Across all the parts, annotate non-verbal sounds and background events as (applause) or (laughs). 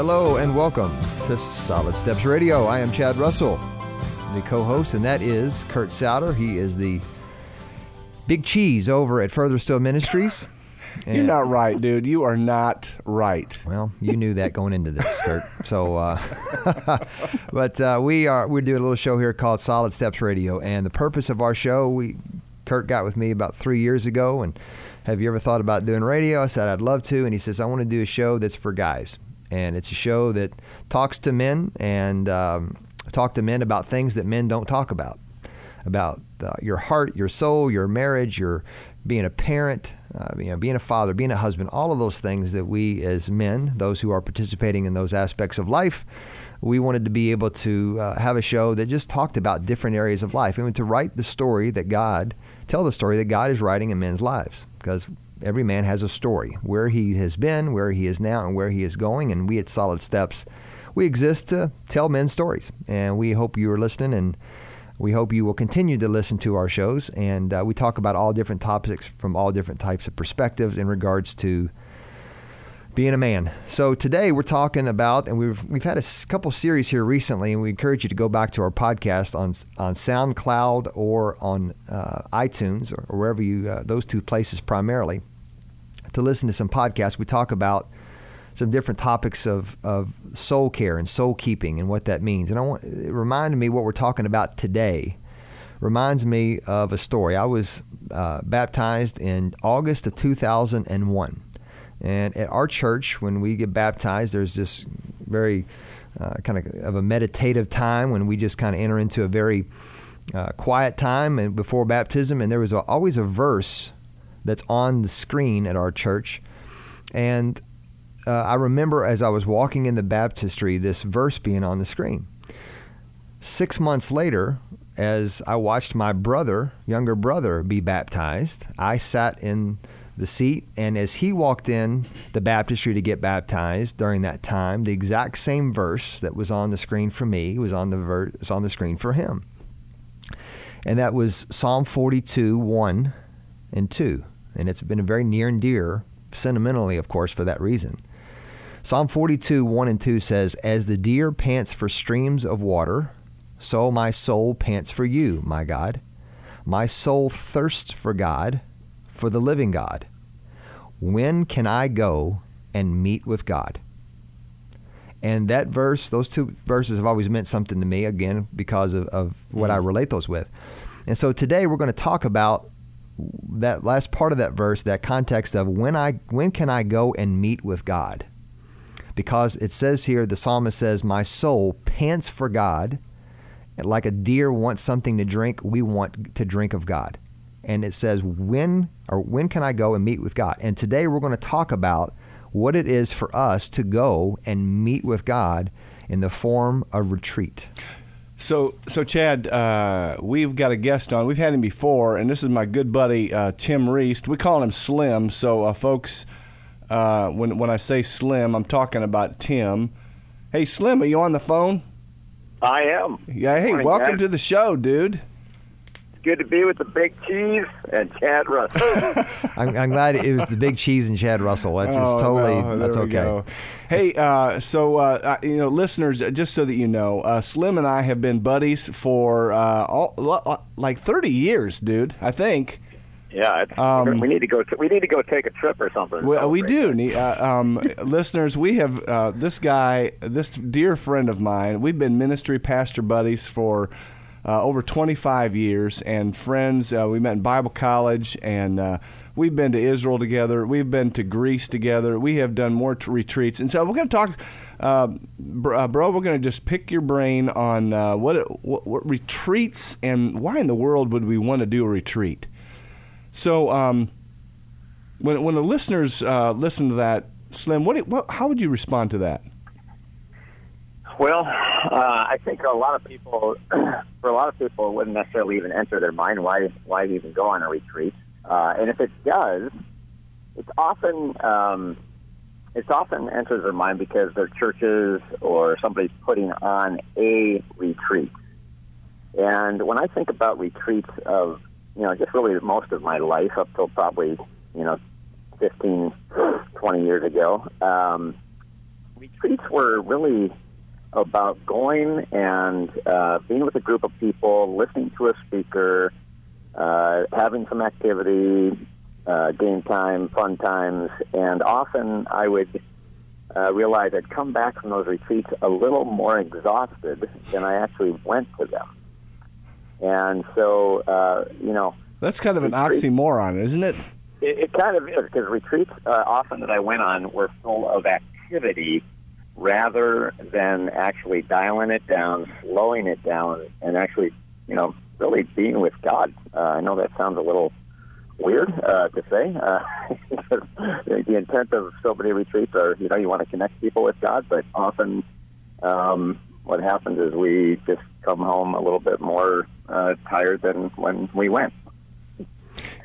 Hello and welcome to Solid Steps Radio. I am Chad Russell, the co host, and that is Kurt Souter. He is the big cheese over at Further Still Ministries. (laughs) You're not right, dude. You are not right. Well, you knew that going into this, Kurt. So, uh, (laughs) but uh, we are we're doing a little show here called Solid Steps Radio, and the purpose of our show, we Kurt got with me about three years ago, and have you ever thought about doing radio? I said I'd love to, and he says I want to do a show that's for guys, and it's a show that talks to men and um, talk to men about things that men don't talk about, about uh, your heart, your soul, your marriage, your being a parent, uh, you know, being a father, being a husband, all of those things that we as men, those who are participating in those aspects of life, we wanted to be able to uh, have a show that just talked about different areas of life. And to write the story that God, tell the story that God is writing in men's lives. Because every man has a story where he has been, where he is now, and where he is going. And we at Solid Steps, we exist to tell men's stories. And we hope you are listening and we hope you will continue to listen to our shows. And uh, we talk about all different topics from all different types of perspectives in regards to being a man. So today we're talking about, and we've we've had a couple series here recently, and we encourage you to go back to our podcast on on SoundCloud or on uh, iTunes or, or, wherever you uh, those two places primarily to listen to some podcasts. We talk about some different topics of, of soul care and soul keeping and what that means. And I want it reminded me what we're talking about today. Reminds me of a story. I was uh, baptized in August of 2001 and at our church, when we get baptized, there's this very uh, kind of of a meditative time when we just kind of enter into a very uh, quiet time and before baptism. And there was a, always a verse that's on the screen at our church, and uh, I remember as I was walking in the baptistry, this verse being on the screen. Six months later, as I watched my brother, younger brother, be baptized, I sat in the seat. And as he walked in the baptistry to get baptized during that time, the exact same verse that was on the screen for me was on the ver- verse on the screen for him. And that was Psalm 42, 1 and 2. And it's been very near and dear, sentimentally, of course, for that reason. Psalm 42, 1 and 2 says, As the deer pants for streams of water, so my soul pants for you, my God. My soul thirsts for God, for the living God. When can I go and meet with God? And that verse, those two verses have always meant something to me, again, because of, of what mm-hmm. I relate those with. And so today we're going to talk about that last part of that verse, that context of when I when can I go and meet with God? Because it says here, the psalmist says, My soul pants for God, like a deer wants something to drink, we want to drink of God and it says when or when can I go and meet with God? And today we're going to talk about what it is for us to go and meet with God in the form of retreat. So, so Chad, uh, we've got a guest on. We've had him before, and this is my good buddy uh, Tim Reist. We call him Slim. So, uh, folks, uh, when when I say Slim, I'm talking about Tim. Hey, Slim, are you on the phone? I am. Yeah. Hey, Morning, welcome to the show, dude good to be with the Big Cheese and Chad Russell. (laughs) I'm, I'm, glad it was the Big Cheese and Chad Russell. That's oh, totally no, that's okay. Go. Hey, uh, so uh, you know, listeners, just so that you know, uh, Slim and I have been buddies for uh, all, like 30 years, dude. I think. Yeah, um, we need to go. we need to go take a trip or something. Well, we do. Uh, um, (laughs) listeners, we have uh, this guy, this dear friend of mine. We've been ministry pastor buddies for uh, over 25 years and friends. Uh, we met in Bible college and uh, we've been to Israel together. We've been to Greece together. We have done more t- retreats. And so we're going to talk, uh, bro, uh, bro, we're going to just pick your brain on uh, what, what, what, retreats and why in the world would we want to do a retreat? So um, when, when the listeners listen to that, Slim, what, what, how would you respond to that? Well, uh, I think a lot of people, (clears throat) for a lot of people, it wouldn't necessarily even enter their mind why why even go on a retreat. Uh, and if it does, it's often um, it's often enters their mind because their churches or somebody's putting on a retreat. And when I think about retreats of you know just really most of my life up till probably you know 15, 20 years ago. Um, retreats were really about going and uh, being with a group of people, listening to a speaker, uh, having some activity, uh, game time, fun times, and often I would uh, realize I'd come back from those retreats a little more exhausted than I actually went to them. And so, uh, you know, That's kind of an Retreat. oxymoron, isn't it? it, it kind of is because retreats uh, often that I went on were full of activity rather than actually dialing it down, slowing it down, and actually, you know, really being with God. Uh, I know that sounds a little weird uh, to say. Uh, (laughs) the intent of so many retreats are, you know, you want to connect people with God, but often um, what happens is we just come home a little bit more uh, tired than when we went.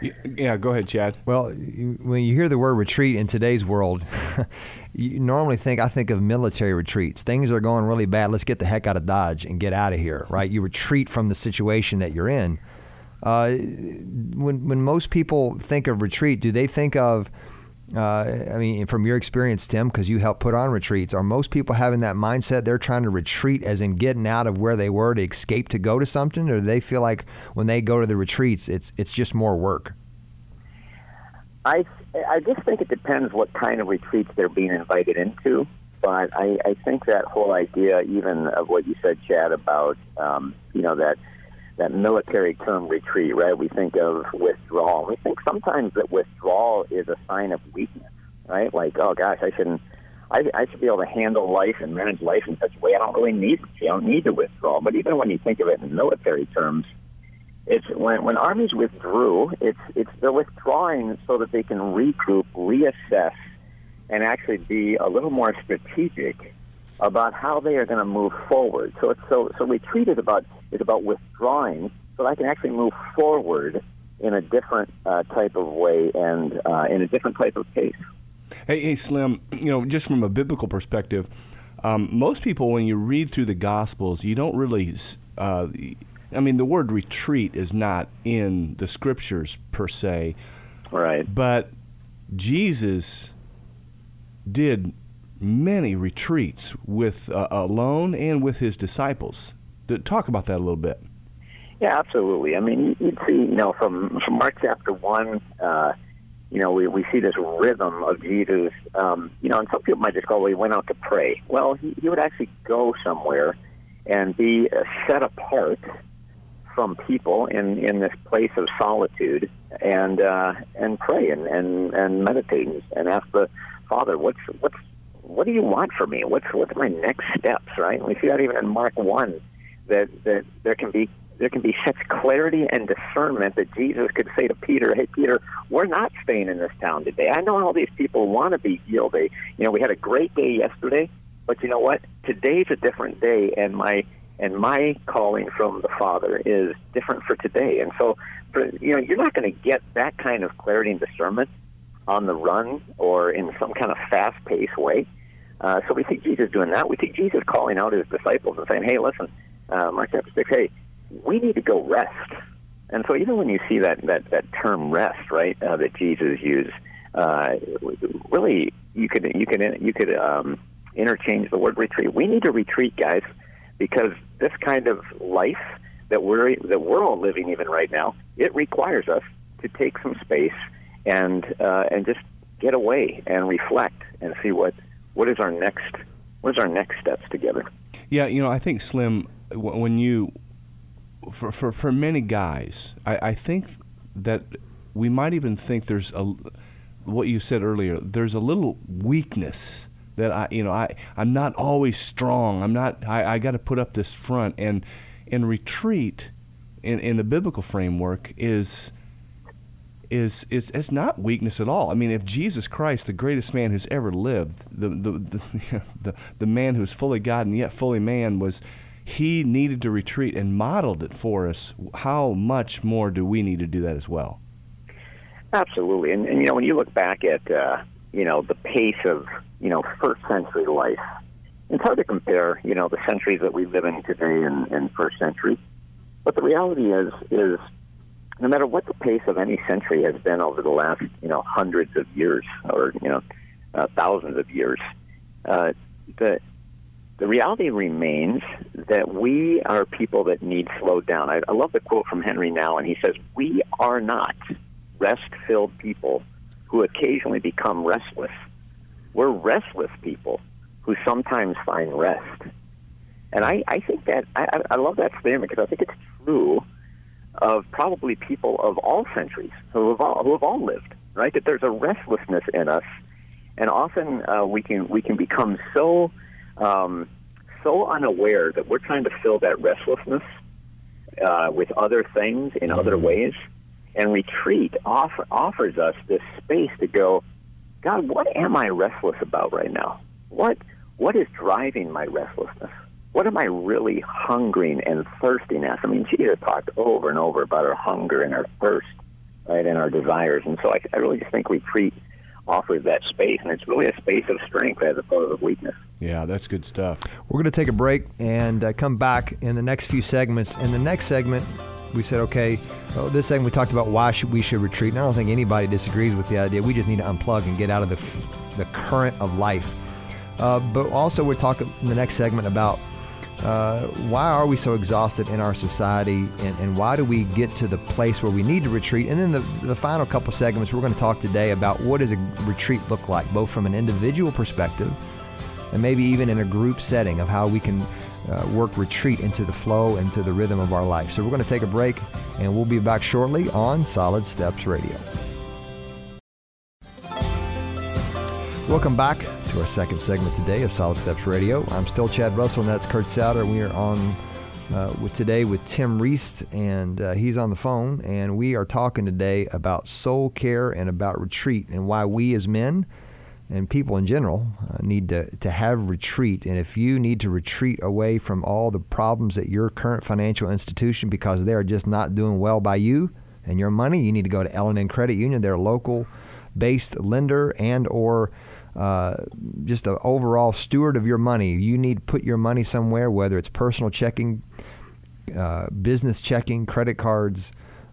Yeah, go ahead, Chad. Well, when you hear the word retreat in today's world, (laughs) you normally think I think of military retreats. Things are going really bad. Let's get the heck out of Dodge and get out of here, right? You retreat from the situation that you're in. Uh, when when most people think of retreat, do they think of uh, I mean, from your experience, Tim, because you help put on retreats, are most people having that mindset they're trying to retreat as in getting out of where they were to escape to go to something, or they feel like when they go to the retreats, it's it's just more work? I I just think it depends what kind of retreats they're being invited into. But I, I think that whole idea, even of what you said, Chad, about um, you know that that military term retreat, right? We think of withdrawal. We think sometimes that withdrawal is a sign of weakness, right? Like, oh gosh, I shouldn't. I, I should be able to handle life and manage life in such a way I don't really need. I don't need to withdraw. But even when you think of it in military terms, it's when when armies withdrew, it's it's they're withdrawing so that they can regroup, reassess, and actually be a little more strategic about how they are going to move forward. So it's so so retreat is about is about withdrawing so that I can actually move forward in a different uh, type of way and uh, in a different type of pace. Hey, hey, Slim. You know, just from a biblical perspective, um, most people, when you read through the Gospels, you don't really. Uh, I mean, the word retreat is not in the scriptures per se, Right. but Jesus did many retreats with uh, alone and with his disciples. Talk about that a little bit. Yeah, absolutely. I mean, you'd see, you know, from from Mark chapter one, uh, you know, we we see this rhythm of Jesus. Um, you know, and some people might just go, "Well, he went out to pray." Well, he, he would actually go somewhere and be uh, set apart from people in in this place of solitude and uh, and pray and and and meditate and, ask the Father, "What's what's what do you want from me? What's what's my next steps?" Right? We see that even in Mark one that that there can be there can be such clarity and discernment that Jesus could say to Peter, "Hey, Peter, we're not staying in this town today. I know all these people want to be healed. You know, we had a great day yesterday, but you know what? Today's a different day, and my and my calling from the Father is different for today. And so, for, you know, you're not going to get that kind of clarity and discernment on the run or in some kind of fast-paced way. Uh, so we see Jesus doing that. We see Jesus calling out his disciples and saying, "Hey, listen, Mark chapter six. Hey, we need to go rest." And so even when you see that that that term rest, right, uh, that Jesus used, uh, really you could you could you could um, interchange the word retreat. We need to retreat, guys, because this kind of life that we're that we're all living even right now, it requires us to take some space and uh, and just get away and reflect and see what what is our next what is our next steps together. Yeah, you know, I think Slim, when you, for for, for many guys, I, I think that we might even think there's a, what you said earlier. There's a little weakness that I, you know, I I'm not always strong. I'm not. I, I got to put up this front and and retreat, in in the biblical framework is. Is, is it's not weakness at all. I mean, if Jesus Christ, the greatest man who's ever lived, the the (laughs) the, the, the man who's fully God and yet fully man was, he needed to retreat and modeled it for us. How much more do we need to do that as well? Absolutely, and, and you know when you look back at uh, you know the pace of you know first century life, it's hard to compare you know the centuries that we live in today and, and first century. But the reality is is no matter what the pace of any century has been over the last you know hundreds of years or you know uh, thousands of years, uh, the the reality remains that we are people that need slowed down. I, I love the quote from Henri Nouwen. He says, "We are not rest-filled people who occasionally become restless. We're restless people who sometimes find rest." And I, I think that I, I love that statement because I think it's true of probably people of all centuries who have all, who have all lived. Right, that there's a restlessness in us, and often uh, we can we can become so um, so unaware that we're trying to fill that restlessness uh, with other things in mm-hmm. other ways. And retreat offer, offers us this space to go, God, what am I restless about right now? What what is driving my restlessness? What am I really hungering and thirsting after? I mean, Jesus talked over and over about our hunger and our thirst, right, and our desires. And so I, I really just think retreat offers that space, and it's really a space of strength as opposed to weakness. Yeah, that's good stuff. We're going to take a break and uh, come back in the next few segments. In the next segment, we said, okay, well, this segment we talked about why should we should retreat. And I don't think anybody disagrees with the idea. We just need to unplug and get out of the, f- the current of life. Uh, but also, we're talking in the next segment about uh, why are we so exhausted in our society and, and, why do we get to the place where we need to retreat? And then the, the final couple segments we're going to talk today about what does a retreat look like both from an individual perspective and maybe even in a group setting of how we can uh, work retreat into the flow and to the rhythm of our life. So we're going to take a break and we'll be back shortly on solid steps radio. Welcome back to our second segment today of Solid Steps Radio. I'm still Chad Russell, and that's Kurt Souter. We are on uh, with today with Tim Reist, and uh, he's on the phone, and we are talking today about soul care and about retreat, and why we as men and people in general uh, need to, to have retreat. And if you need to retreat away from all the problems at your current financial institution because they are just not doing well by you and your money, you need to go to L&N Credit Union. They're local based lender and or uh, just an overall steward of your money. You need to put your money somewhere, whether it's personal checking, uh, business checking, credit cards,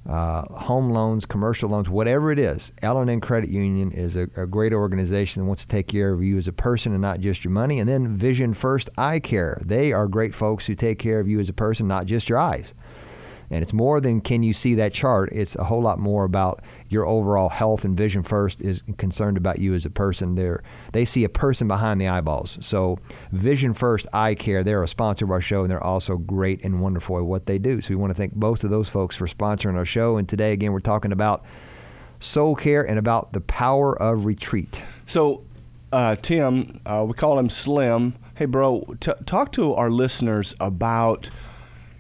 uh, home loans, commercial loans, whatever it is. L&N Credit Union is a, a, great organization that wants to take care of you as a person and not just your money. And then Vision First Eye Care. They are great folks who take care of you as a person, not just your eyes. And it's more than can you see that chart. It's a whole lot more about your overall health and vision first is concerned about you as a person. They're, they see a person behind the eyeballs. So Vision First Eye Care, they're a sponsor of our show and they're also great and wonderful at what they do. So we want to thank both of those folks for sponsoring our show. And today, again, we're talking about soul care and about the power of retreat. So, uh, Tim, uh, we call him Slim. Hey, bro, t- talk to our listeners about –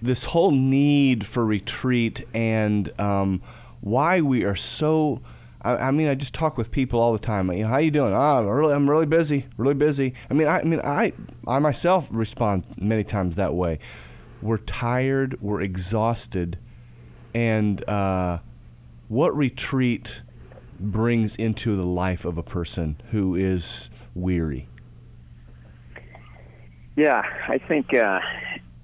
this whole need for retreat and um, why we are so. I, I, mean, I just talk with people all the time. You know, how you doing? Oh, I'm really, I'm really busy, really busy. I mean, I, I mean, I, I myself respond many times that way. We're tired, we're exhausted, and uh, what retreat brings into the life of a person who is weary? Yeah, I think uh,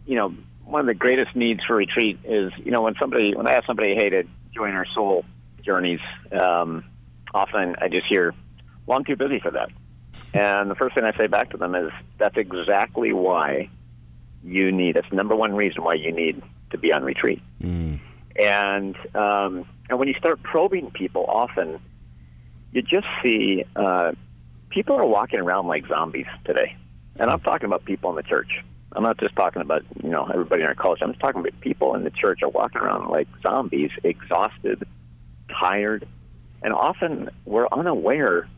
you know one of the greatest needs for retreat is, you know, when somebody, when I ask somebody, hey, to join our soul journeys, um, often I just hear, well, I'm too busy for that. And the first thing I say back to them is, that's exactly why you need, that's number one reason why you need to be on retreat. Mm. And, um, and when you start probing people, often you just see uh, people are walking around like zombies today. And I'm talking about people in the church. I'm not just talking about you know everybody in our culture. I'm just talking about people in the church are walking around like zombies, exhausted, tired, and often we're unaware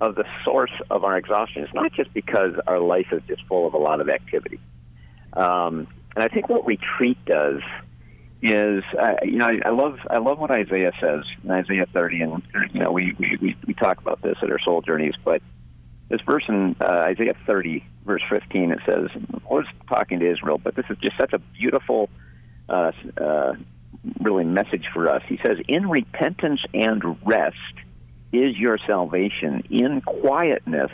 of the source of our exhaustion. It's not just because our life is just full of a lot of activity. Um, and I think what retreat does is, uh, you know, I, I love I love what Isaiah says in Isaiah 30, and you know we we we, we talk about this at our soul journeys, but this verse in uh, Isaiah 30, verse 15, it says, Lord's talking to Israel, but this is just such a beautiful, uh, uh, really message for us. He says, In repentance and rest is your salvation, in quietness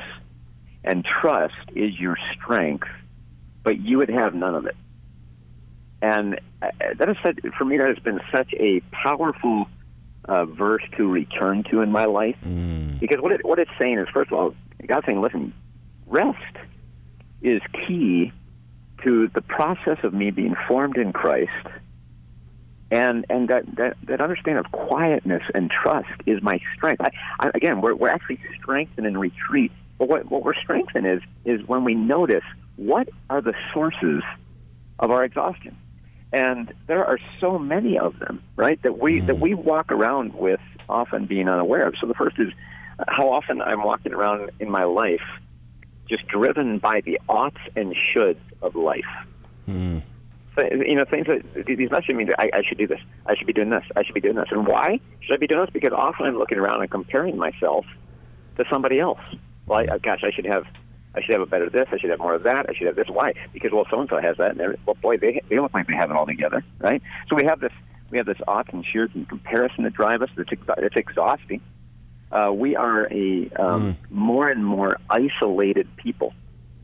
and trust is your strength, but you would have none of it. And uh, that is such, for me, that has been such a powerful uh, verse to return to in my life. Mm. Because what it, what it's saying is, first of all, God's saying, listen, rest. is key to the process of me being formed in Christ. And, and that, that, that understanding of quietness and trust is my strength. I, I, again, we're, we're actually strengthened in retreat. But what, what we're strengthened is, is when we notice what are the sources of our exhaustion. And there are so many of them, right, that we, mm. that we walk around with often being unaware of. So the first is how often I'm walking around in my life just driven by the oughts and shoulds of life. Mm. So, you know, things that these messages mean I, I should do this, I should be doing this, I should be doing this. And why should I be doing this? Because often I'm looking around and comparing myself to somebody else. Well, I, gosh, I should have I should have a better this. I should have more of that. I should have this. Why? Because well, so and so has that, and well, boy, they they look like they have it all together, right? So we have this we have this oughts and shoulds and comparison that drive us. It's it's exhausting. Uh, we are a um, mm. more and more isolated people,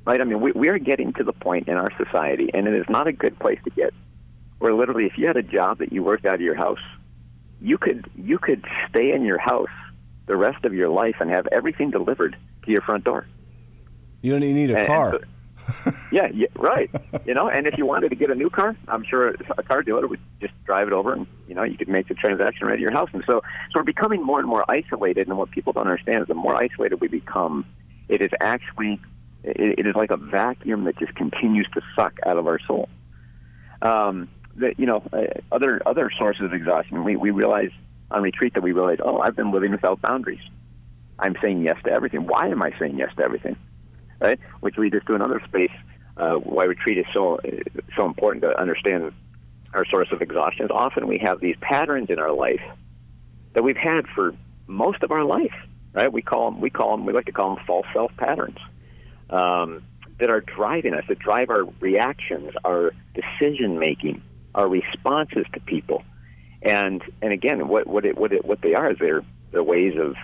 right? I mean, we we are getting to the point in our society, and it is not a good place to get. Where literally, if you had a job that you worked out of your house, you could you could stay in your house the rest of your life and have everything delivered to your front door. You don't even need a and, car. And so, yeah, yeah, right. you know, and if you wanted to get a new car, I'm sure a car dealer would just drive it over, and you know, you could make the transaction right at your house. And so, so we're becoming more and more isolated. And what people don't understand is the more isolated we become, it is actually it, it is like a vacuum that just continues to suck out of our soul. Um, that you know, uh, other other sources of exhaustion. We we realize on retreat that we realize, oh, I've been living without boundaries. I'm saying yes to everything. Why am I saying yes to everything? Right? Which leads us to another space uh, why retreat is so so important to understand our source of exhaustion. Often we have these patterns in our life that we've had for most of our life, right? We call them we call them we like to call them false self patterns um, that are driving us, that drive our reactions, our decision making, our responses to people, and and again, what what it, what it, what they are is they're the ways of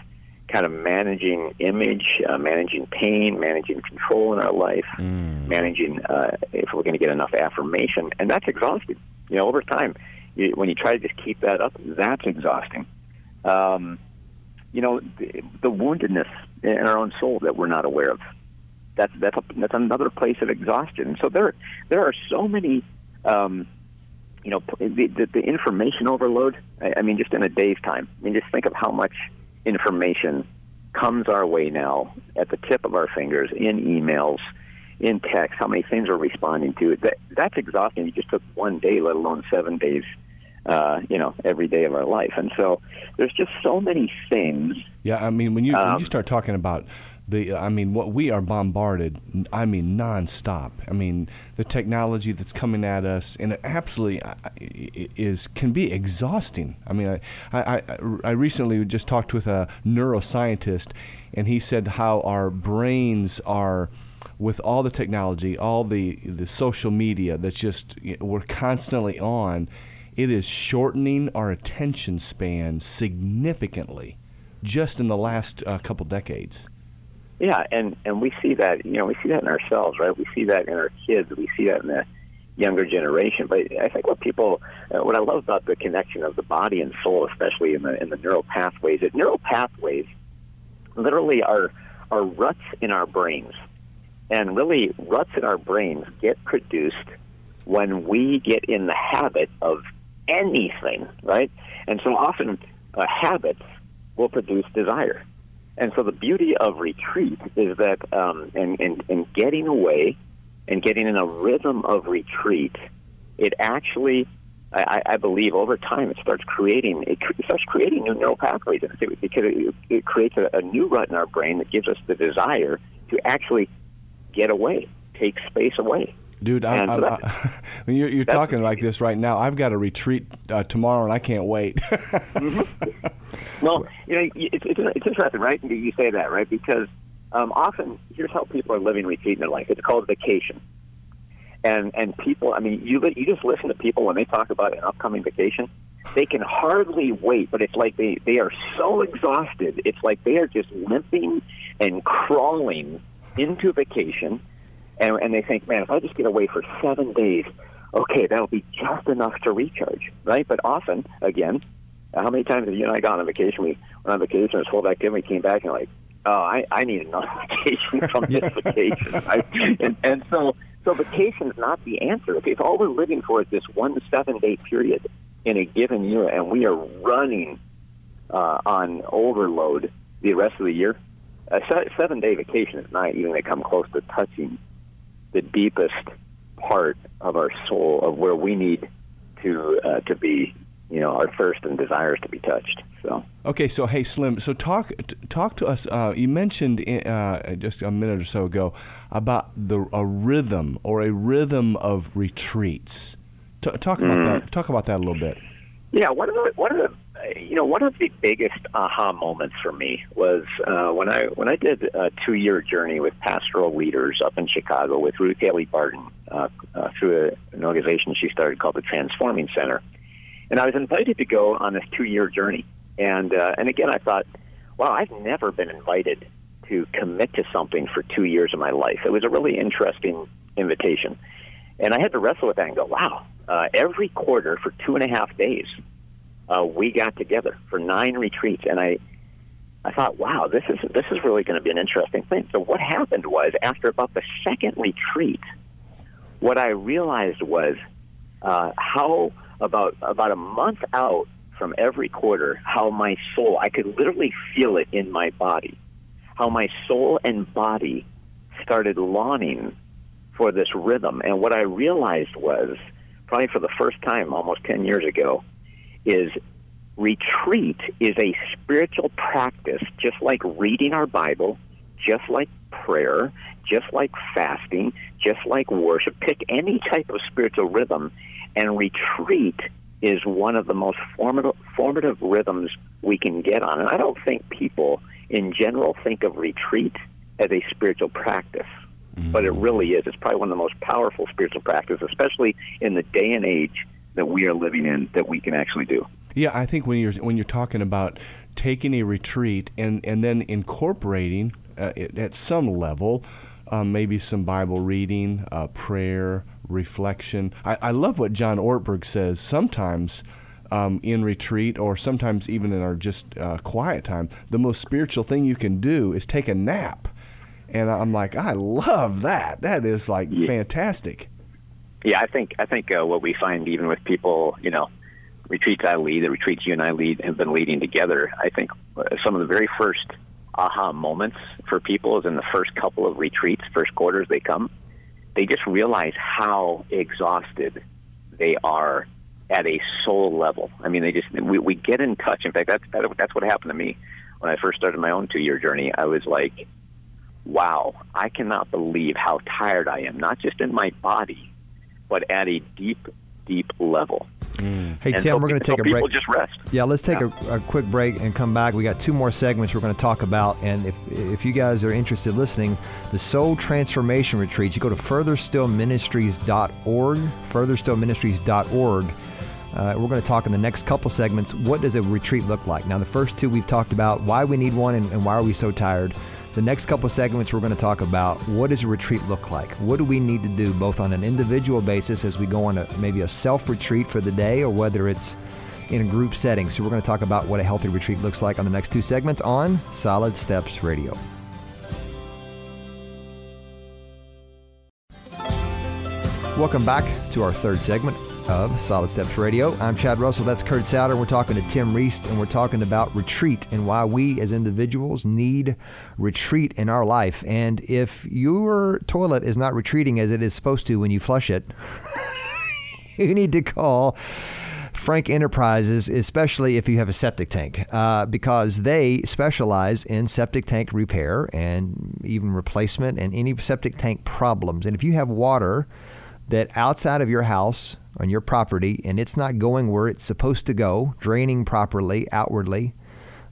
kind of managing image, uh, managing pain, managing control in our life, mm. managing uh, if we're going to get enough affirmation, and that's exhausting. You know, over time, you, when you try to just keep that up, that's exhausting. Um, you know, the, the woundedness in our own soul that we're not aware of. That's that's a, that's another place of exhaustion. So there there are so many. Um, you know, the, the, the information overload. I, I mean, just in a day's time. I mean, just think of how much information comes our way now at the tip of our fingers in emails, in text, how many things we're responding to. That, that's exhausting. You just took one day, let alone seven days, uh, you know, every day of our life. And so there's just so many things. Yeah, I mean, when you, um, when you um, start talking about the I mean what we are bombarded I mean nonstop. I mean the technology that's coming at us and it absolutely is can be exhausting. I mean I, I I recently just talked with a neuroscientist and he said how our brains are with all the technology, all the the social media that's just we're constantly on, it is shortening our attention span significantly just in the last uh, couple decades. Yeah, and and we see that you know we see that in ourselves, right? We see that in our kids. We see that in the younger generation. But I think what people, uh, what I love about the connection of the body and soul, especially in the in the neural pathways, that neural pathways literally are are ruts in our brains, and really ruts in our brains get produced when we get in the habit of anything, right? And so often uh, habits will produce desire. And so the beauty of retreat is that, um, and, and, and getting away and getting in a rhythm of retreat, it actually, I, I believe, over time, it starts creating it starts creating new neural pathways because it, it creates a, a new rut in our brain that gives us the desire to actually get away, take space away. Dude, I, I, I, I (laughs) you're, you're talking like this right now. I've got a retreat uh, tomorrow, and I can't wait. mm-hmm. (laughs) Well, you know, it's, it's, it's interesting, right? You say that, right? Because um, often, here's how people are living retreat in their life. It's called vacation, and and people. I mean, you you just listen to people when they talk about an upcoming vacation. They can hardly wait, but it's like they they are so exhausted. It's like they are just limping and crawling into vacation and, and they think, man, if I just get away for seven days, okay, that'll be just enough to recharge, right? But often, again, how many times have you and I gone on vacation? We went on vacation, it was full activity, we came back and like, oh, I, I need another (laughs) vacation from this vacation. I, and, and so, so vacation is not the answer. Okay, if all we're living for is this one seven day period in a given year, and we are running uh, on overload the rest of the year, a seven day vacation is not even going to come close to touching the deepest part of our soul of where we need to uh, to be you know our thirst and desires to be touched. So okay, so hey Slim, so talk talk to us. Uh, you mentioned uh, just a minute or so ago about the a rhythm or a rhythm of retreats. T- talk about mm. that. Talk about that a little bit. Yeah, one of the one of the you know one of the biggest aha moments for me was uh, when I when I did a two year journey with pastoral leaders up in Chicago with Ruth Haley Barton uh, uh, through a, an organization she started called the Transforming Center and I was invited to go on this two year journey. And uh, and again, I thought, wow, I've never been invited to commit to something for two years of my life. It was a really interesting invitation, and I had to wrestle with that and go, wow. Uh, every quarter for two and a half days, uh, we got together for nine retreats, and I. I thought, wow, this is this is really going to be an interesting thing. So what happened was, after about the second retreat, what I realized was uh, how about about a month out from every quarter how my soul I could literally feel it in my body how my soul and body started longing for this rhythm and what I realized was probably for the first time almost 10 years ago is retreat is a spiritual practice just like reading our bible just like prayer just like fasting just like worship pick any type of spiritual rhythm and retreat is one of the most formative, formative rhythms we can get on. And I don't think people in general think of retreat as a spiritual practice. Mm-hmm. But it really is. It's probably one of the most powerful spiritual practices, especially in the day and age that we are living in, that we can actually do. Yeah, I think when you're when you're talking about taking a retreat and and then incorporating uh, at some level, um, maybe some Bible reading, uh, prayer, reflection. I, I love what John Ortberg says. Sometimes um, in retreat, or sometimes even in our just uh, quiet time, the most spiritual thing you can do is take a nap. And I'm like, I love that. That is like yeah. fantastic. Yeah, I think I think uh, what we find even with people, you know, retreats I lead, the retreats you and I lead have been leading together. I think uh, some of the very first aha moments for people is in the first couple of retreats, first quarters they come they just realize how exhausted they are at a soul level. I mean, they just we, we get in touch. In fact, that's that's what happened to me when I first started my own two year journey. I was like, wow, I cannot believe how tired I am, not just in my body, but at a deep, deep level. Mm. Hey, and Tim, so, we're going to take a break. just rest. Yeah, let's take yeah. A, a, quick break and come back. We got two more segments we're going to talk about. And if, if you guys are interested listening, the Soul Transformation Retreats, you go to furtherstillministries.org, furtherstillministries.org. Uh, we're going to talk in the next couple segments what does a retreat look like now the first two we've talked about why we need one and, and why are we so tired the next couple segments, we're going to talk about what does a retreat look like? What do we need to do both on an individual basis as we go on a, maybe a self retreat for the day or whether it's in a group setting. So we're going to talk about what a healthy retreat looks like on the next two segments on Solid Steps Radio. Welcome back to our third segment of Solid Steps Radio. I'm Chad Russell. That's Kurt Souter. We're talking to Tim Reist, and we're talking about retreat and why we as individuals need retreat in our life. And if your toilet is not retreating as it is supposed to when you flush it, (laughs) you need to call. Frank Enterprises, especially if you have a septic tank, uh, because they specialize in septic tank repair and even replacement and any septic tank problems. And if you have water that outside of your house on your property and it's not going where it's supposed to go, draining properly outwardly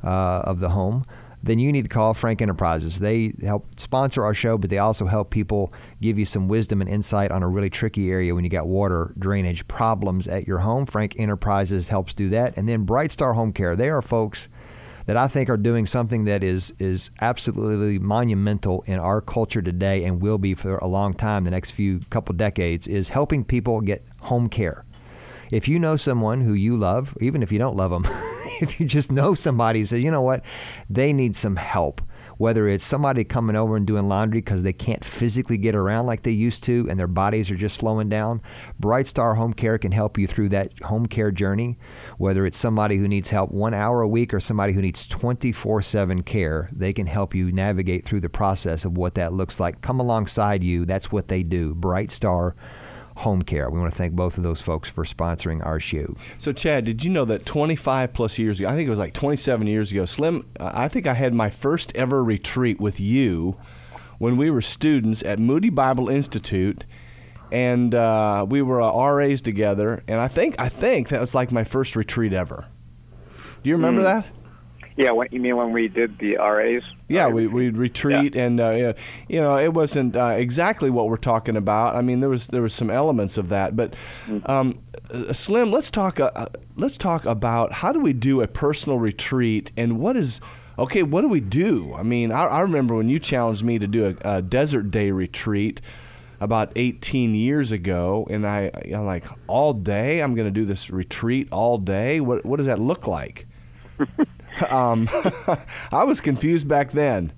uh, of the home, then you need to call Frank Enterprises. They help sponsor our show, but they also help people give you some wisdom and insight on a really tricky area when you got water drainage problems at your home. Frank Enterprises helps do that. And then Bright Star Home Care, they are folks that I think are doing something that is is absolutely monumental in our culture today and will be for a long time, the next few couple decades, is helping people get home care. If you know someone who you love, even if you don't love them, (laughs) if you just know somebody says, you know what, they need some help whether it's somebody coming over and doing laundry because they can't physically get around like they used to and their bodies are just slowing down, Bright Star Home Care can help you through that home care journey. Whether it's somebody who needs help one hour a week or somebody who needs 24 7 care, they can help you navigate through the process of what that looks like. Come alongside you. That's what they do. Bright Star home care. We want to thank both of those folks for sponsoring our show. So, Chad, did you know that 25 plus years ago, I think it was like 27 years ago, Slim, I think I had my first ever retreat with you when we were students at Moody Bible Institute. And uh, we were uh, RAs together, and I think I think that was like my first retreat ever. Do you remember mm. that? Yeah, what, you mean when we did the RAs? Yeah, we we retreat, yeah. and uh, you know it wasn't uh, exactly what we're talking about. I mean, there was there was some elements of that, but mm-hmm. um, Slim, let's talk uh, let's talk about how do we do a personal retreat, and what is okay? What do we do? I mean, I, I remember when you challenged me to do a, a desert day retreat about 18 years ago, and I, I'm like, all day, I'm going to do this retreat all day. What what does that look like? (laughs) (laughs) Um, (laughs) I was confused back then.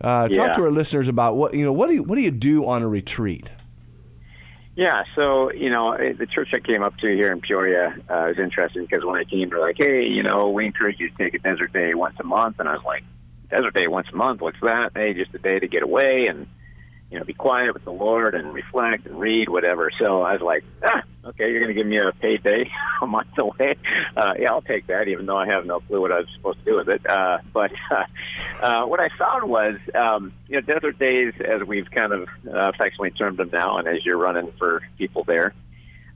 Uh, yeah. Talk to our listeners about what you know. What do you what do you do on a retreat? Yeah, so you know, the church I came up to here in Peoria uh, was interesting because when I came, they're like, "Hey, you know, we encourage you to take a desert day once a month," and I was like, "Desert day once a month? What's that? Hey, just a day to get away and you know, be quiet with the Lord and reflect and read, whatever. So I was like, ah, okay, you're going to give me a paid day (laughs) a month away. Uh, yeah, I'll take that, even though I have no clue what I was supposed to do with it. Uh, but uh, (laughs) uh, what I found was, um, you know, desert days, as we've kind of uh, affectionately termed them now, and as you're running for people there,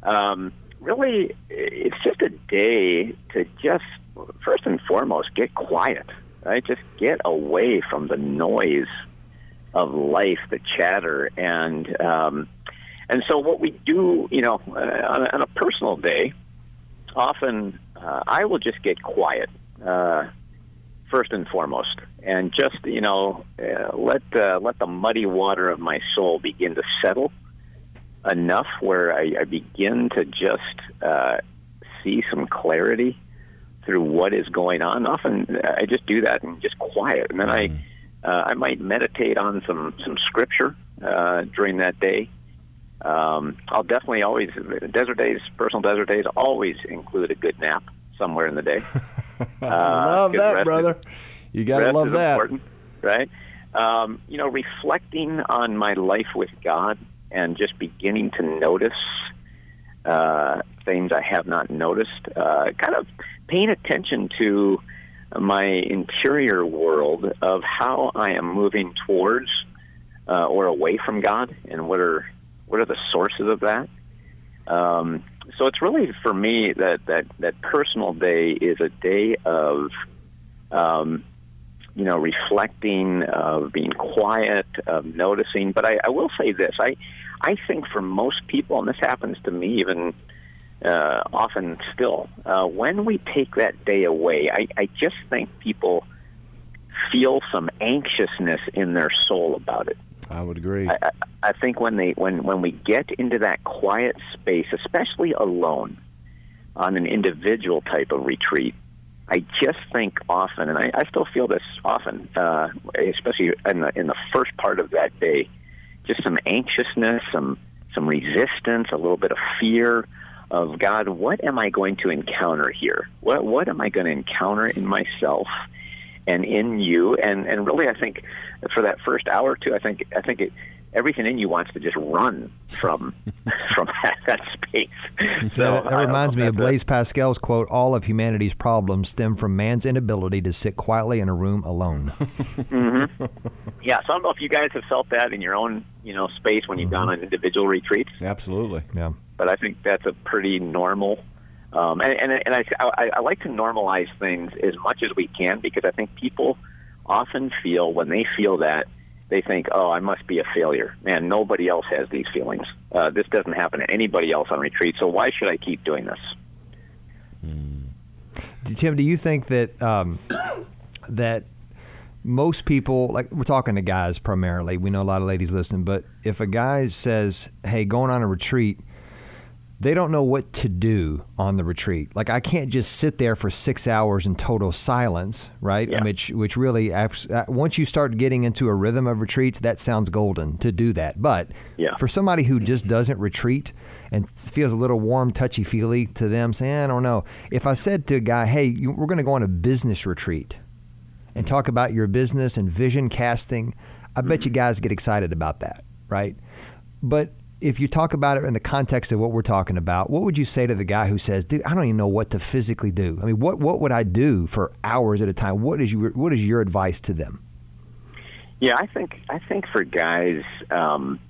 um, really, it's just a day to just, first and foremost, get quiet. Right, just get away from the noise of life, the chatter, and um, and so what we do, you know, uh, on, a, on a personal day, often uh, I will just get quiet uh, first and foremost, and just you know uh, let uh, let the muddy water of my soul begin to settle enough where I, I begin to just uh, see some clarity through what is going on. Often I just do that and just quiet, and then I mm. Uh, I might meditate on some some scripture uh, during that day. Um, I'll definitely always desert days, personal desert days, always include a good nap somewhere in the day. (laughs) Uh, love that, brother. Is, you got to love that, right? Um, you know, reflecting on my life with God and just beginning to notice uh, things I have not noticed. Uh, kind of paying attention to my interior world of how I am moving towards uh, or away from God, and what are what are the sources of that. Um, so it's really for me that that that personal day is a day of um, you know reflecting, of being quiet, of noticing. But I, I will say this: I I think for most people, and this happens to me even uh, often still. Uh, when we take that day away, I, I just think people feel some anxiousness in their soul about it. I would agree. I, I think when they when when we get into that quiet space, especially alone, on an individual type of retreat, I just think often, and I, I still feel this often, uh, especially in the in the first part of that day, just some anxiousness, some some resistance, a little bit of fear, of God, what am I going to encounter here? What what am I going to encounter in myself and in you? And and really, I think for that first hour or two, I think I think it, everything in you wants to just run from (laughs) from (laughs) that, that space. So, that, that reminds me of Blaise Pascal's quote: "All of humanity's problems stem from man's inability to sit quietly in a room alone." (laughs) mm-hmm. Yeah, so I don't know if you guys have felt that in your own you know space when you've mm-hmm. gone on individual retreats. Absolutely. Yeah but I think that's a pretty normal. Um, and and, and I, I, I like to normalize things as much as we can because I think people often feel when they feel that they think, oh, I must be a failure. Man, nobody else has these feelings. Uh, this doesn't happen to anybody else on retreat, so why should I keep doing this? Mm. Tim, do you think that um, that most people, like we're talking to guys primarily, we know a lot of ladies listen, but if a guy says, hey, going on a retreat – they don't know what to do on the retreat. Like I can't just sit there for six hours in total silence, right? Yeah. Which, which really, uh, once you start getting into a rhythm of retreats, that sounds golden to do that. But Yeah. for somebody who just doesn't retreat and feels a little warm, touchy feely to them, saying, I don't know. If I said to a guy, hey, you, we're going to go on a business retreat and talk about your business and vision casting, I bet you guys get excited about that, right? But if you talk about it in the context of what we're talking about, what would you say to the guy who says, "Dude, I don't even know what to physically do. I mean, what what would I do for hours at a time? What is your what is your advice to them?" Yeah, I think I think for guys, um,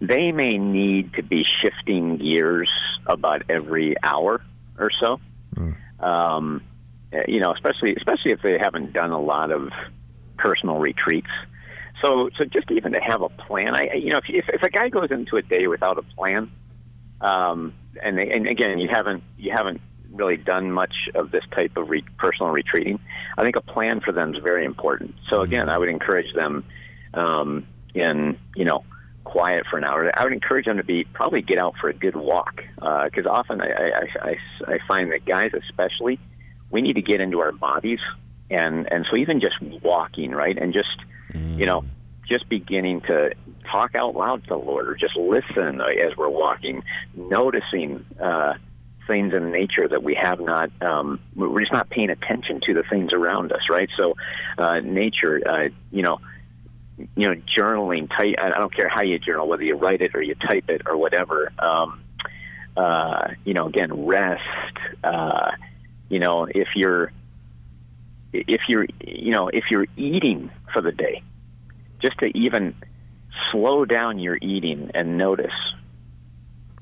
they may need to be shifting gears about every hour or so. Um, eh, you know, especially especially if they haven't done a lot of personal retreats. So, so just even to have a plan, I you know, if if, if a guy goes into a day without a plan, um, and they, and again, you haven't you haven't really done much of this type of re- personal retreating. I think a plan for them is very important. So again, I would encourage them um, in you know quiet for an hour. I would encourage them to be probably get out for a good walk because often I, I, I, I find that guys especially we need to get into our bodies and and so even just walking right and just you know just beginning to talk out loud to the Lord or just listen as we're walking, noticing uh, things in nature that we have not, um, we're just not paying attention to the things around us, right? So, uh, nature, uh, you know, you know, journaling. Type, I don't care how you journal, whether you write it or you type it or whatever. Um, uh, you know, again, rest. Uh, you know, if you're if you're you know if you're eating for the day, just to even slow down your eating and notice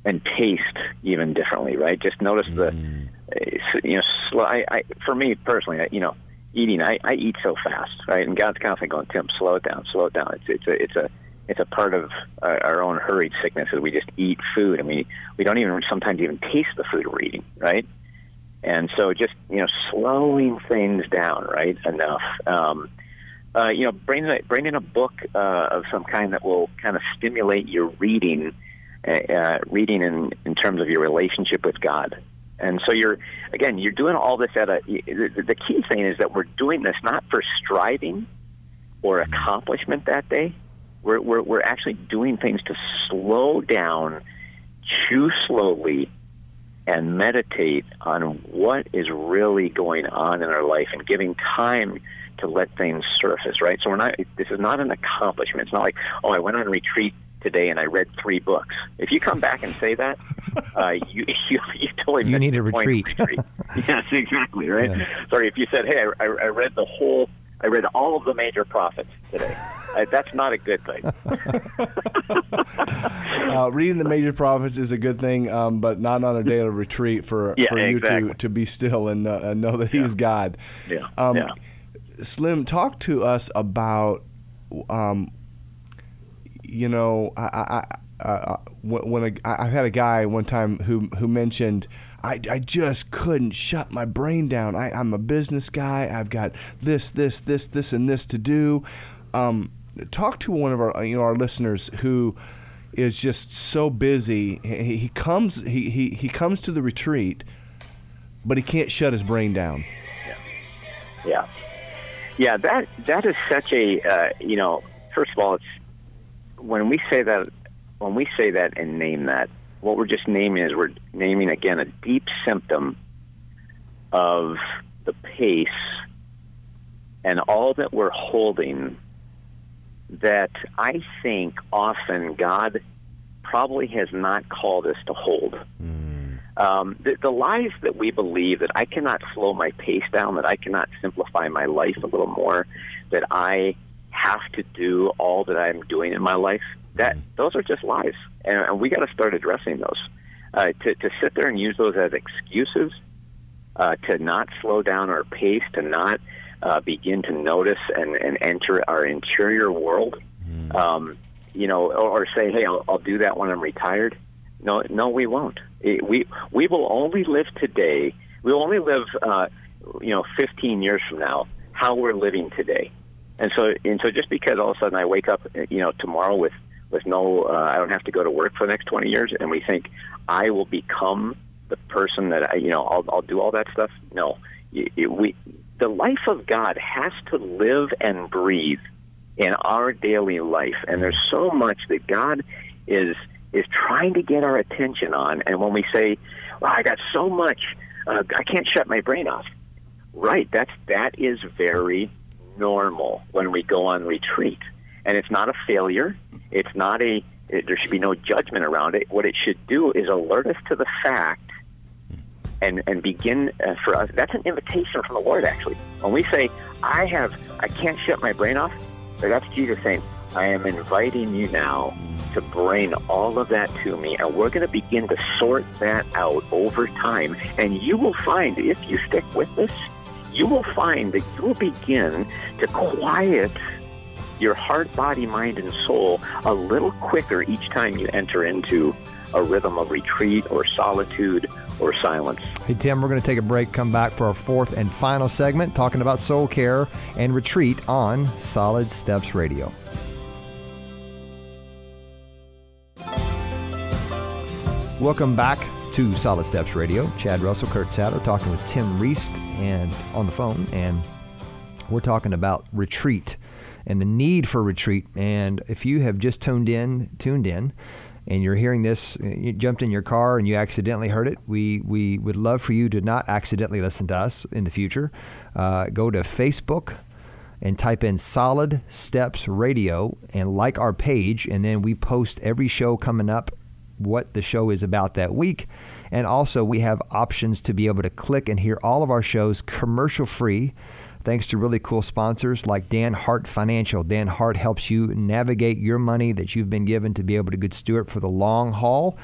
and taste even differently, right? Just notice the uh, you know slow. I, I for me personally, I, you know, eating. I, I eat so fast, right? And God's constantly going, Tim, slow it down, slow it down. It's it's a it's a it's a part of our, our own hurried sickness that we just eat food and we we don't even sometimes even taste the food we're eating, right? And so just you know slowing things down, right? Enough. Um, uh, you know, bring a, bring in a book uh, of some kind that will kind of stimulate your reading, uh, uh, reading in in terms of your relationship with God. And so you're again, you're doing all this at a. The, the key thing is that we're doing this not for striving or accomplishment that day. We're we're, we're actually doing things to slow down, chew slowly, and meditate on what is really going on in our life and giving time to let things surface, right? So we're not this is not an accomplishment. It's not like, oh, I went on a retreat today and I read three books. If you come back and say that, (laughs) uh, you, (laughs) you you totally You need a of retreat. (laughs) yes, exactly, right? Yeah. Sorry, if you said, hey, I, I, I read the whole I read all of the major prophets today. uh, that's not a good thing. (laughs) uh, reading the major prophets is a good thing, um, but not on a day of retreat for Yeah, for you exactly. to, to be still and, uh, and know that He's God. Yeah, Um, yeah. Slim, talk to us about, um, you know, I, I, I, uh, when when a, I I had a guy one time who who mentioned. I, I just couldn't shut my brain down. I, I'm a business guy. I've got this, this, this, this, and this to do. Um, talk to one of our you know our listeners who is just so busy. He, he comes he, he, he comes to the retreat, but he can't shut his brain down. Yeah, yeah. Yeah, That that is such a uh, you know. First of all, it's when we say that when we say that and name that, what we're just naming is we're naming again a deep symptom of the pace and all that we're holding. That I think often God probably has not called us to hold. Um, the, the lies that we believe that I cannot slow my pace down, that I cannot simplify my life a little more, that I have to do all that I'm doing in my life, that those are just lies, and, and we got to start addressing those. Uh, to, to sit there and use those as excuses, uh, to not slow down our pace, to not uh, begin to notice and, and enter our interior world, um, you know, or, or say, hey, I'll, I'll do that when I'm retired. No, no, we won't. It, we we will only live today. We will only live, uh, you know, 15 years from now how we're living today. And so, and so, just because all of a sudden I wake up, you know, tomorrow with with no, uh, I don't have to go to work for the next 20 years, and we think I will become the person that I, you know, I'll, I'll do all that stuff. No, we, the life of God has to live and breathe in our daily life, and there's so much that God is is trying to get our attention on. And when we say, "Well, I got so much, uh, I can't shut my brain off," right? That's that is very normal when we go on retreat, and it's not a failure. It's not a. It, there should be no judgment around it. What it should do is alert us to the fact. And, and begin uh, for us. That's an invitation from the Lord. Actually, when we say, "I have, I can't shut my brain off," that's Jesus saying, "I am inviting you now to bring all of that to me, and we're going to begin to sort that out over time. And you will find, if you stick with this, you will find that you will begin to quiet your heart, body, mind, and soul a little quicker each time you enter into a rhythm of retreat or solitude or silence. Hey, Tim, we're going to take a break, come back for our fourth and final segment, talking about soul care and retreat on Solid Steps Radio. Welcome back to Solid Steps Radio. Chad Russell, Kurt Satter, talking with Tim Reist and on the phone, and we're talking about retreat and the need for retreat. And if you have just tuned in, tuned in, and you're hearing this, you jumped in your car and you accidentally heard it, we, we would love for you to not accidentally listen to us in the future. Uh, go to Facebook and type in Solid Steps Radio and like our page, and then we post every show coming up what the show is about that week. And also, we have options to be able to click and hear all of our shows commercial free. Thanks to really cool sponsors like Dan Hart Financial. Dan Hart helps you navigate your money that you've been given to be able to good steward for the long haul.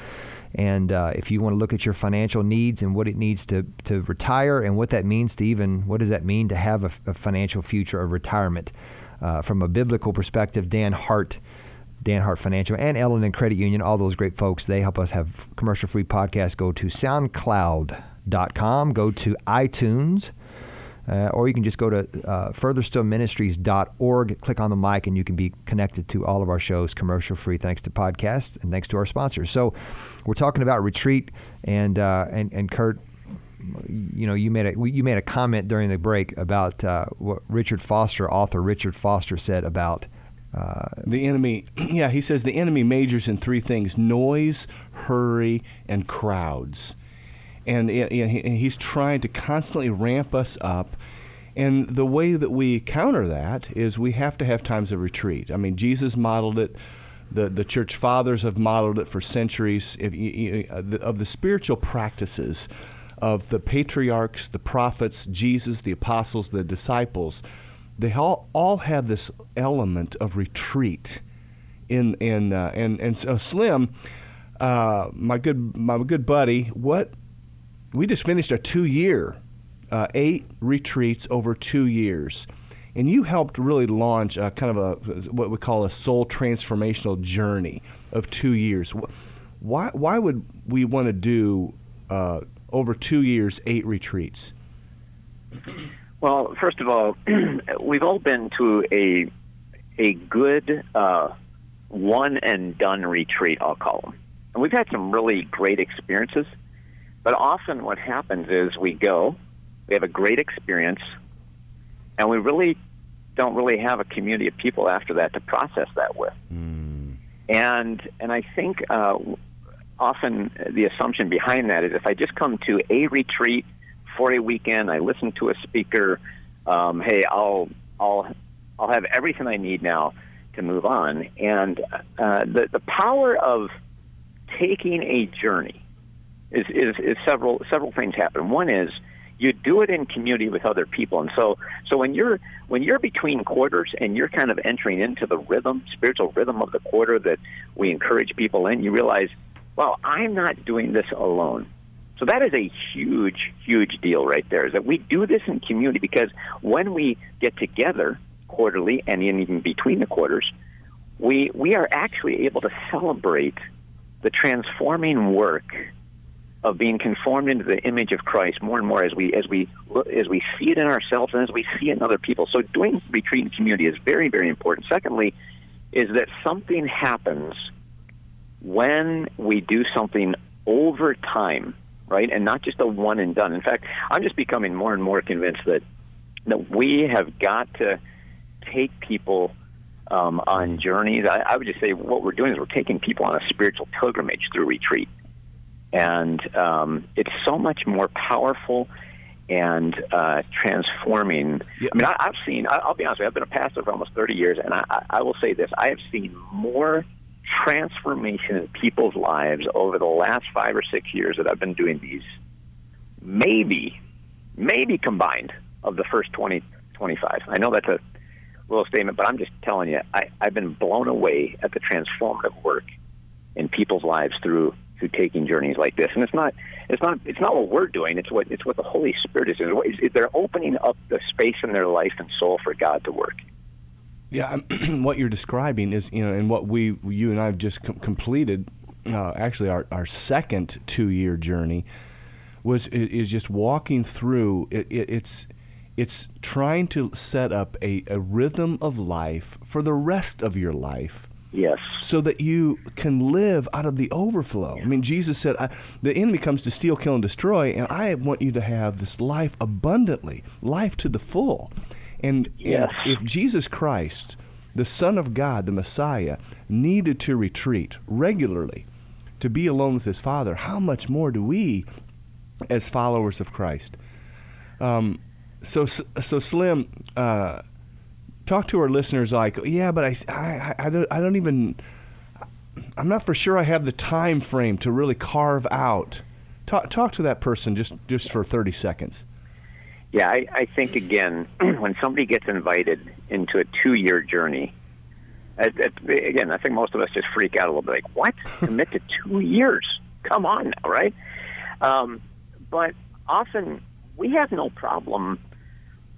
And uh, if you want to look at your financial needs and what it needs to, to retire and what that means to even, what does that mean to have a, a financial future of retirement? Uh, from a biblical perspective, Dan Hart Dan Hart Financial, and Ellen and Credit Union, all those great folks. They help us have commercial free podcasts. Go to soundcloud.com, go to iTunes, uh, or you can just go to uh, furtherstillministries.org, click on the mic, and you can be connected to all of our shows commercial free thanks to podcasts and thanks to our sponsors. So we're talking about retreat, and, uh, and, and Kurt, you know, you made a you made a comment during the break about uh, what Richard Foster, author Richard Foster, said about uh, the enemy, (clears throat) yeah, he says the enemy majors in three things noise, hurry, and crowds. And he's trying to constantly ramp us up. And the way that we counter that is we have to have times of retreat. I mean, Jesus modeled it. The, the church fathers have modeled it for centuries if, of the spiritual practices of the patriarchs, the prophets, Jesus, the apostles, the disciples they all, all have this element of retreat in in uh, and and so Slim, uh, my good my good buddy, what we just finished a two year, uh, eight retreats over two years, and you helped really launch a kind of a what we call a soul transformational journey of two years. Why why would we want to do uh, over two years eight retreats? Well, first of all, (clears throat) we've all been to a a good uh, one and done retreat, I'll call them, and we've had some really great experiences. But often, what happens is we go, we have a great experience, and we really don't really have a community of people after that to process that with. Mm. And and I think uh, often the assumption behind that is if I just come to a retreat for a weekend. I listen to a speaker. Um, hey, I'll I'll I'll have everything I need now to move on. And uh, the the power of taking a journey is, is is several several things happen. One is you do it in community with other people, and so so when you're when you're between quarters and you're kind of entering into the rhythm, spiritual rhythm of the quarter that we encourage people in, you realize, well, I'm not doing this alone. So that is a huge, huge deal right there. Is that we do this in community because when we get together quarterly and even between the quarters, we we are actually able to celebrate the transforming work of being conformed into the image of Christ more and more as we as we as we see it in ourselves and as we see it in other people. So doing retreat in community is very very important. Secondly, is that something happens when we do something over time, right? And not just a one and done. In fact, I'm just becoming more and more convinced that that we have got to take people um, on journeys. I, I would just say what we're doing is we're taking people on a spiritual pilgrimage through retreat, and um, it's so much more powerful and uh, transforming. Yeah. I mean, I, I've seen. I, I'll be honest with you. I've been a pastor for almost 30 years, and I, I, I will say this: I have seen more transformation in people's lives over the last five or six years that I've been doing these. Maybe, maybe combined of the first 20, 25. I know that's a little statement, but I'm just telling you, I, I've been blown away at the transformative work in people's lives through through taking journeys like this. And it's not it's not it's not what we're doing. It's what it's what the Holy Spirit is doing. It's- They're opening up the space in their life and soul for God to work. Yeah, (clears throat) what you're describing is, you know, and what we, you and I have just com- completed, uh, actually our, our second two year journey, was is just walking through. It, it, it's it's trying to set up a, a rhythm of life for the rest of your life Yes. so that you can live out of the overflow. I mean, Jesus said, I, "The enemy comes to steal, kill, and destroy, and I want you to have this life abundantly, life to the full." And, Yes. and if Jesus Christ, the Son of God, the Messiah, needed to retreat regularly to be alone with His Father, how much more do we, as followers of Christ? Um, so, so Slim. Uh, talk to our listeners like, yeah, but I, I, I, don't, I don't even, I'm not for sure I have the time frame to really carve out. Talk, talk to that person just, just for 30 seconds. Yeah, I, I think again, (clears throat) when somebody gets invited into a two-year journey, it, it, again, I think most of us just freak out a little bit. Like, what? Commit to two years? Come on, now, right? Um, but often we have no problem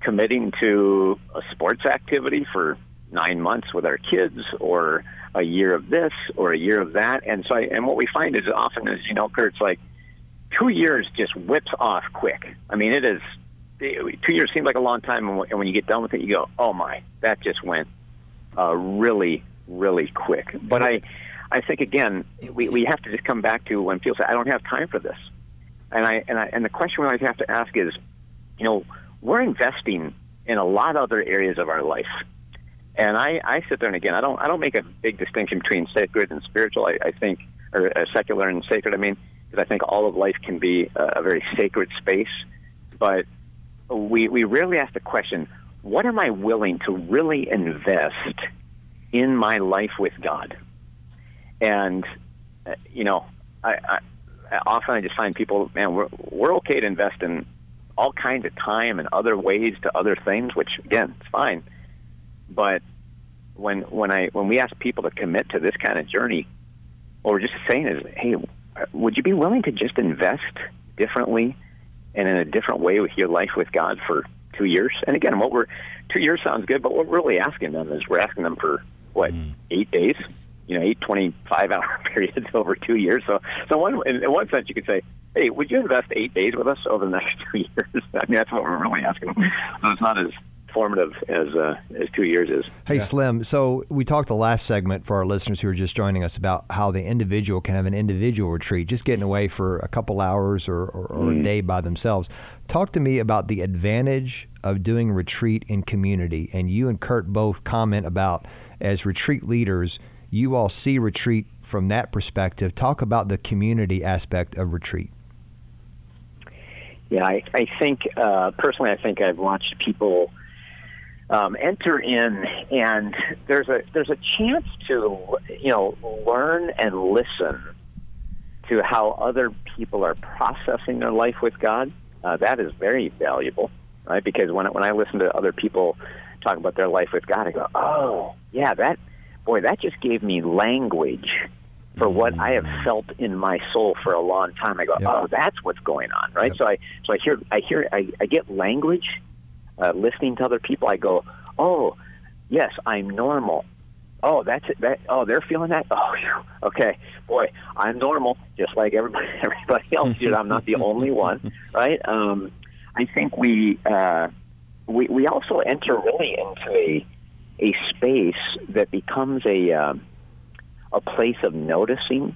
committing to a sports activity for nine months with our kids, or a year of this, or a year of that. And so, I, and what we find is often is, you know, Kurt, it's like two years just whips off quick. I mean, it is two years seems like a long time, and when you get done with it, you go, "Oh my, that just went uh, really, really quick." But I, I think again, we we have to just come back to when people say, "I don't have time for this," and I and I and the question we always have to ask is, you know, we're investing in a lot of other areas of our life. And I, I sit there and again, I don't, I don't make a big distinction between sacred and spiritual. I, I think, or uh, secular and sacred. I mean, because I think all of life can be a, a very sacred space. But we, we rarely ask the question, what am I willing to really invest in my life with God? And, uh, you know, I, I often I just find people, man, we're, we're okay to invest in all kinds of time and other ways to other things, which again, it's fine. But when when I when we ask people to commit to this kind of journey, what we're just saying is, hey, would you be willing to just invest differently and in a different way with your life with God for two years? And again, what we're two years sounds good, but what we're really asking them is we're asking them for what mm. eight days, you know, eight twenty-five hour (laughs) periods over two years. So, so one in, in one sense, you could say, hey, would you invest eight days with us over the next (laughs) two years? I mean, that's what we're really asking. So it's not as formative as uh, as two years is. Hey, Slim. So we talked the last segment for our listeners who are just joining us about how the individual can have an individual retreat, just getting away for a couple hours or, or, or a day by themselves. Talk to me about the advantage of doing retreat in community. And you and Kurt both comment about as retreat leaders, you all see retreat from that perspective. Talk about the community aspect of retreat. Yeah, I, I think uh, personally, I think I've watched people um, enter in, and there's a there's a chance to you know learn and listen to how other people are processing their life with God. Uh, that is very valuable, right? Because when when I listen to other people talk about their life with God, I go, oh yeah, that boy, that just gave me language for what I have felt in my soul for a long time. I go, Yep. oh, that's what's going on, right? So I so I hear I hear I, I get language uh, listening to other people. I go, oh, yes, I'm normal. Oh, that's it. That oh, they're feeling that. Oh, okay, boy, I'm normal, just like everybody (laughs) everybody else. is. I'm not the only one, (laughs) right? Um, I think we uh, we we also enter really into a a space that becomes a uh, a place of noticing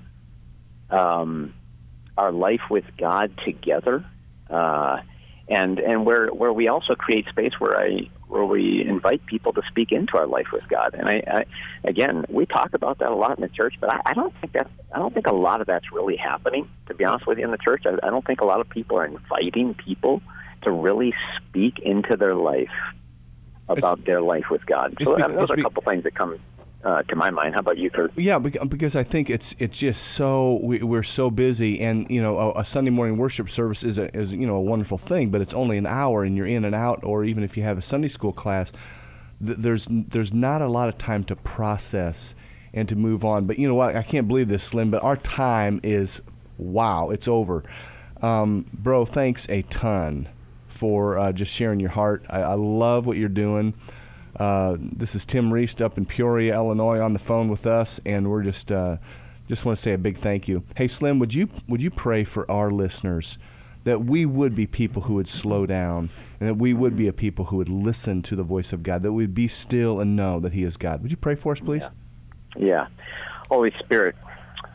um, our life with God together, uh, and and where where we also create space where I where we invite people to speak into our life with God. And I, I again, we talk about that a lot in the church, but I, I don't think that I don't think a lot of that's really happening. To be honest with you, in the church, I, I don't think a lot of people are inviting people to really speak into their life about It's- their life with God. So be- uh, those are a couple things that come uh, to my mind. How about you, Kurt? Yeah, because I think it's it's just so we, we're so busy, and you know, a, a Sunday morning worship service is a is you know a wonderful thing, but it's only an hour, and you're in and out, or even if you have a Sunday school class, th- there's there's not a lot of time to process and to move on. But you know what? I can't believe this, Slim, but our time is wow, it's over. Um, bro, thanks a ton for uh, just sharing your heart. I, I love what you're doing. Uh, this is Tim Reist up in Peoria, Illinois, on the phone with us, and we're just uh, just want to say a big thank you. Hey, Slim, would you would you pray for our listeners that we would be people who would slow down, and that we would be a people who would listen to the voice of God, that we'd be still and know that He is God. Would you pray for us, please? Yeah. Holy Spirit,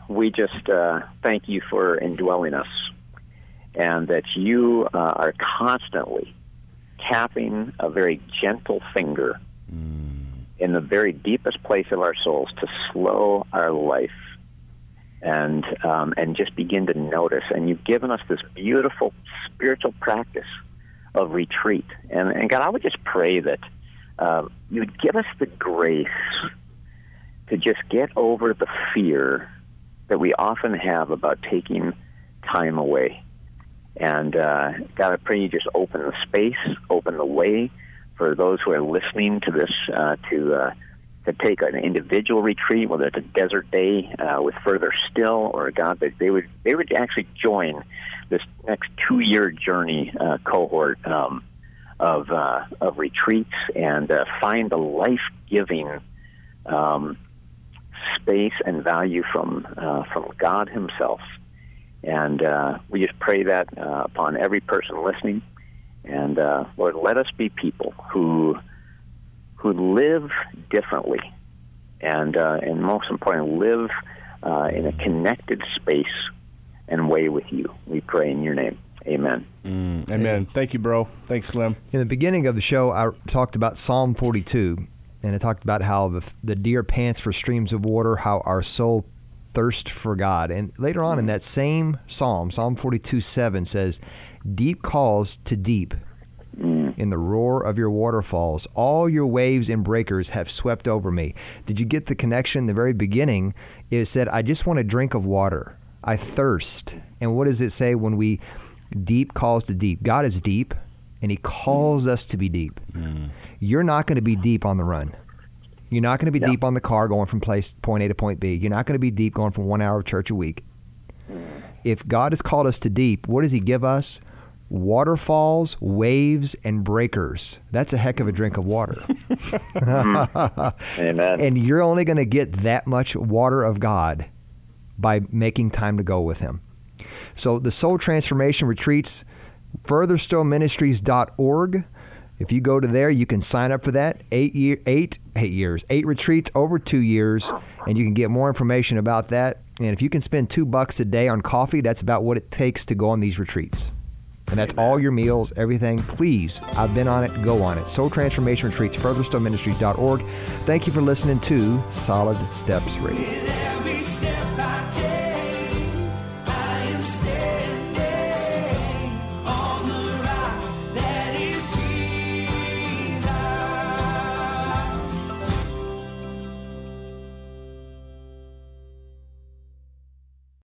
we just uh, thank you for indwelling us and that you uh, are constantly tapping a very gentle finger in the very deepest place of our souls to slow our life and um, and just begin to notice. And you've given us this beautiful spiritual practice of retreat. And, and God, I would just pray that um, you would give us the grace to just get over the fear that we often have about taking time away. And uh, God, I pray you just open the space, open the way for those who are listening to this uh, to uh, to take an individual retreat, whether it's a desert day uh, with further still, or a God, that they would they would actually join this next two year journey uh, cohort um, of uh, of retreats and uh, find the life giving um, space and value from uh, from God Himself. And uh, we just pray that uh, upon every person listening. And uh, Lord, let us be people who who live differently, and uh, and most importantly, live uh, in a connected space and way with you. We pray in your name. Amen. Amen. Thank you, bro. Thanks, Slim. In the beginning of the show, I talked about Psalm 42, and I talked about how the, the deer pants for streams of water, how our soul thirsts for God. And later on in hmm. that same psalm, Psalm 42 7 says, Deep calls to deep hmm. in the roar of your waterfalls. All your waves and breakers have swept over me. Did you get the connection? The very beginning, it said, I just want a drink of water. I thirst. And what does it say when we deep calls to deep? God is deep, and He hmm. calls us to be deep. You're not going to be deep on the run. You're not going to be Yeah. deep on the car going from place point A to point B. You're not going to be deep going from one hour of church a week. Mm. If God has called us to deep, what does He give us? Waterfalls, waves, and breakers. That's a heck of a drink of water. (laughs) Mm. Amen. and you're only going to get that much water of God by making time to go with Him. So the Soul Transformation Retreats, furtherstillministries.org. If you go to there, you can sign up for that. Eight year, eight, eight years, eight retreats over two years, and you can get more information about that. And if you can spend two bucks a day on coffee, that's about what it takes to go on these retreats. And that's all your meals, everything. Please, I've been on it. Go on it. Soul Transformation Retreats, furtherstillministries.org. Thank you for listening to Solid Steps Radio.